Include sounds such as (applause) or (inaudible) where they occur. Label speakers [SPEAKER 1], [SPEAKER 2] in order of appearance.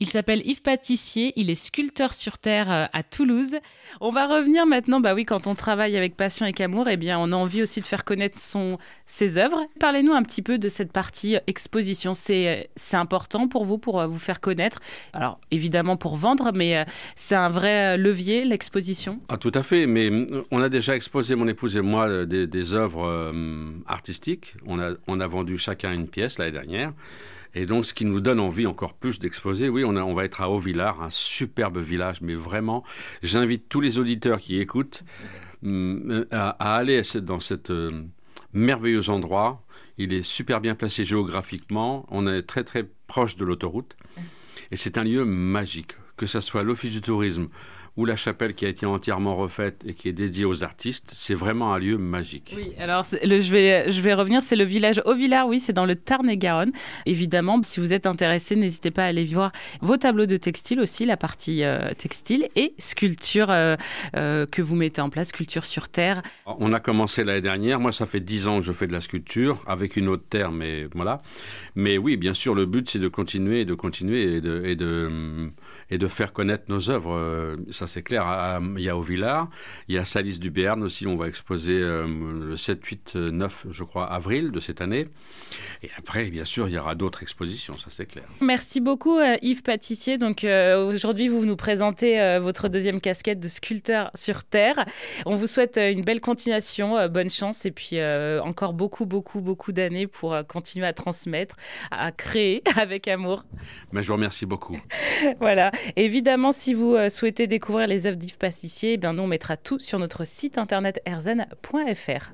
[SPEAKER 1] Il s'appelle Yves Pâtissier, il est sculpteur sur terre euh, à Toulouse. On va revenir maintenant, bah oui, quand on travaille avec passion et amour, eh bien, on a envie aussi de faire connaître son, ses œuvres. Parlez-nous un petit peu de cette partie exposition. C'est, c'est important pour vous, pour euh, vous faire connaître. Alors, évidemment pour vendre, mais euh, c'est un vrai levier, l'exposition.
[SPEAKER 2] Ah, tout à fait. Mais on a déjà exposé, mon épouse et moi, des, des œuvres artistiques. On a, on a vendu chacun une pièce l'année dernière. Et donc, ce qui nous donne envie encore plus d'exposer, oui, on, va être à Haut-Villard, un superbe village, mais vraiment, j'invite tous les auditeurs qui écoutent mm, à, aller dans cet euh, merveilleux endroit. Il est super bien placé géographiquement, on est très très proche de l'autoroute, et c'est un lieu magique, que ce soit l'Office du tourisme ou la chapelle qui a été entièrement refaite et qui est dédiée aux artistes, c'est vraiment un lieu magique.
[SPEAKER 1] Oui, alors le, je, vais, je vais revenir, c'est le village Auvillard, oui, c'est dans le Tarn-et-Garonne. Évidemment, si vous êtes intéressé, n'hésitez pas à aller voir vos tableaux de textile aussi, la partie euh, textile et sculpture euh, euh, que vous mettez en place, sculpture sur terre.
[SPEAKER 2] On a commencé l'année dernière, moi ça fait dix ans que je fais de la sculpture avec une autre terre, mais voilà. Mais oui, bien sûr, le but c'est de continuer, de continuer et de, et de, et de faire connaître nos œuvres. Ça c'est clair. Il y a au Villard, il y a Salis du Béarn aussi, on va exposer euh, le 7, 8, 9, je crois, avril de cette année. Et après, bien sûr, il y aura d'autres expositions, ça c'est clair.
[SPEAKER 1] Merci beaucoup euh, Yves Pâtissier. Donc euh, aujourd'hui, vous nous présentez votre deuxième casquette de sculpteur sur Terre. On vous souhaite une belle continuation, bonne chance et puis encore beaucoup, beaucoup, beaucoup d'années pour continuer à transmettre, à créer (laughs) avec amour.
[SPEAKER 2] Mais je vous remercie beaucoup. (laughs)
[SPEAKER 1] voilà. Évidemment, si vous souhaitez découvrir les œuvres d'Yves Pastissier, eh bien nous on mettra tout sur notre site internet erzen.fr.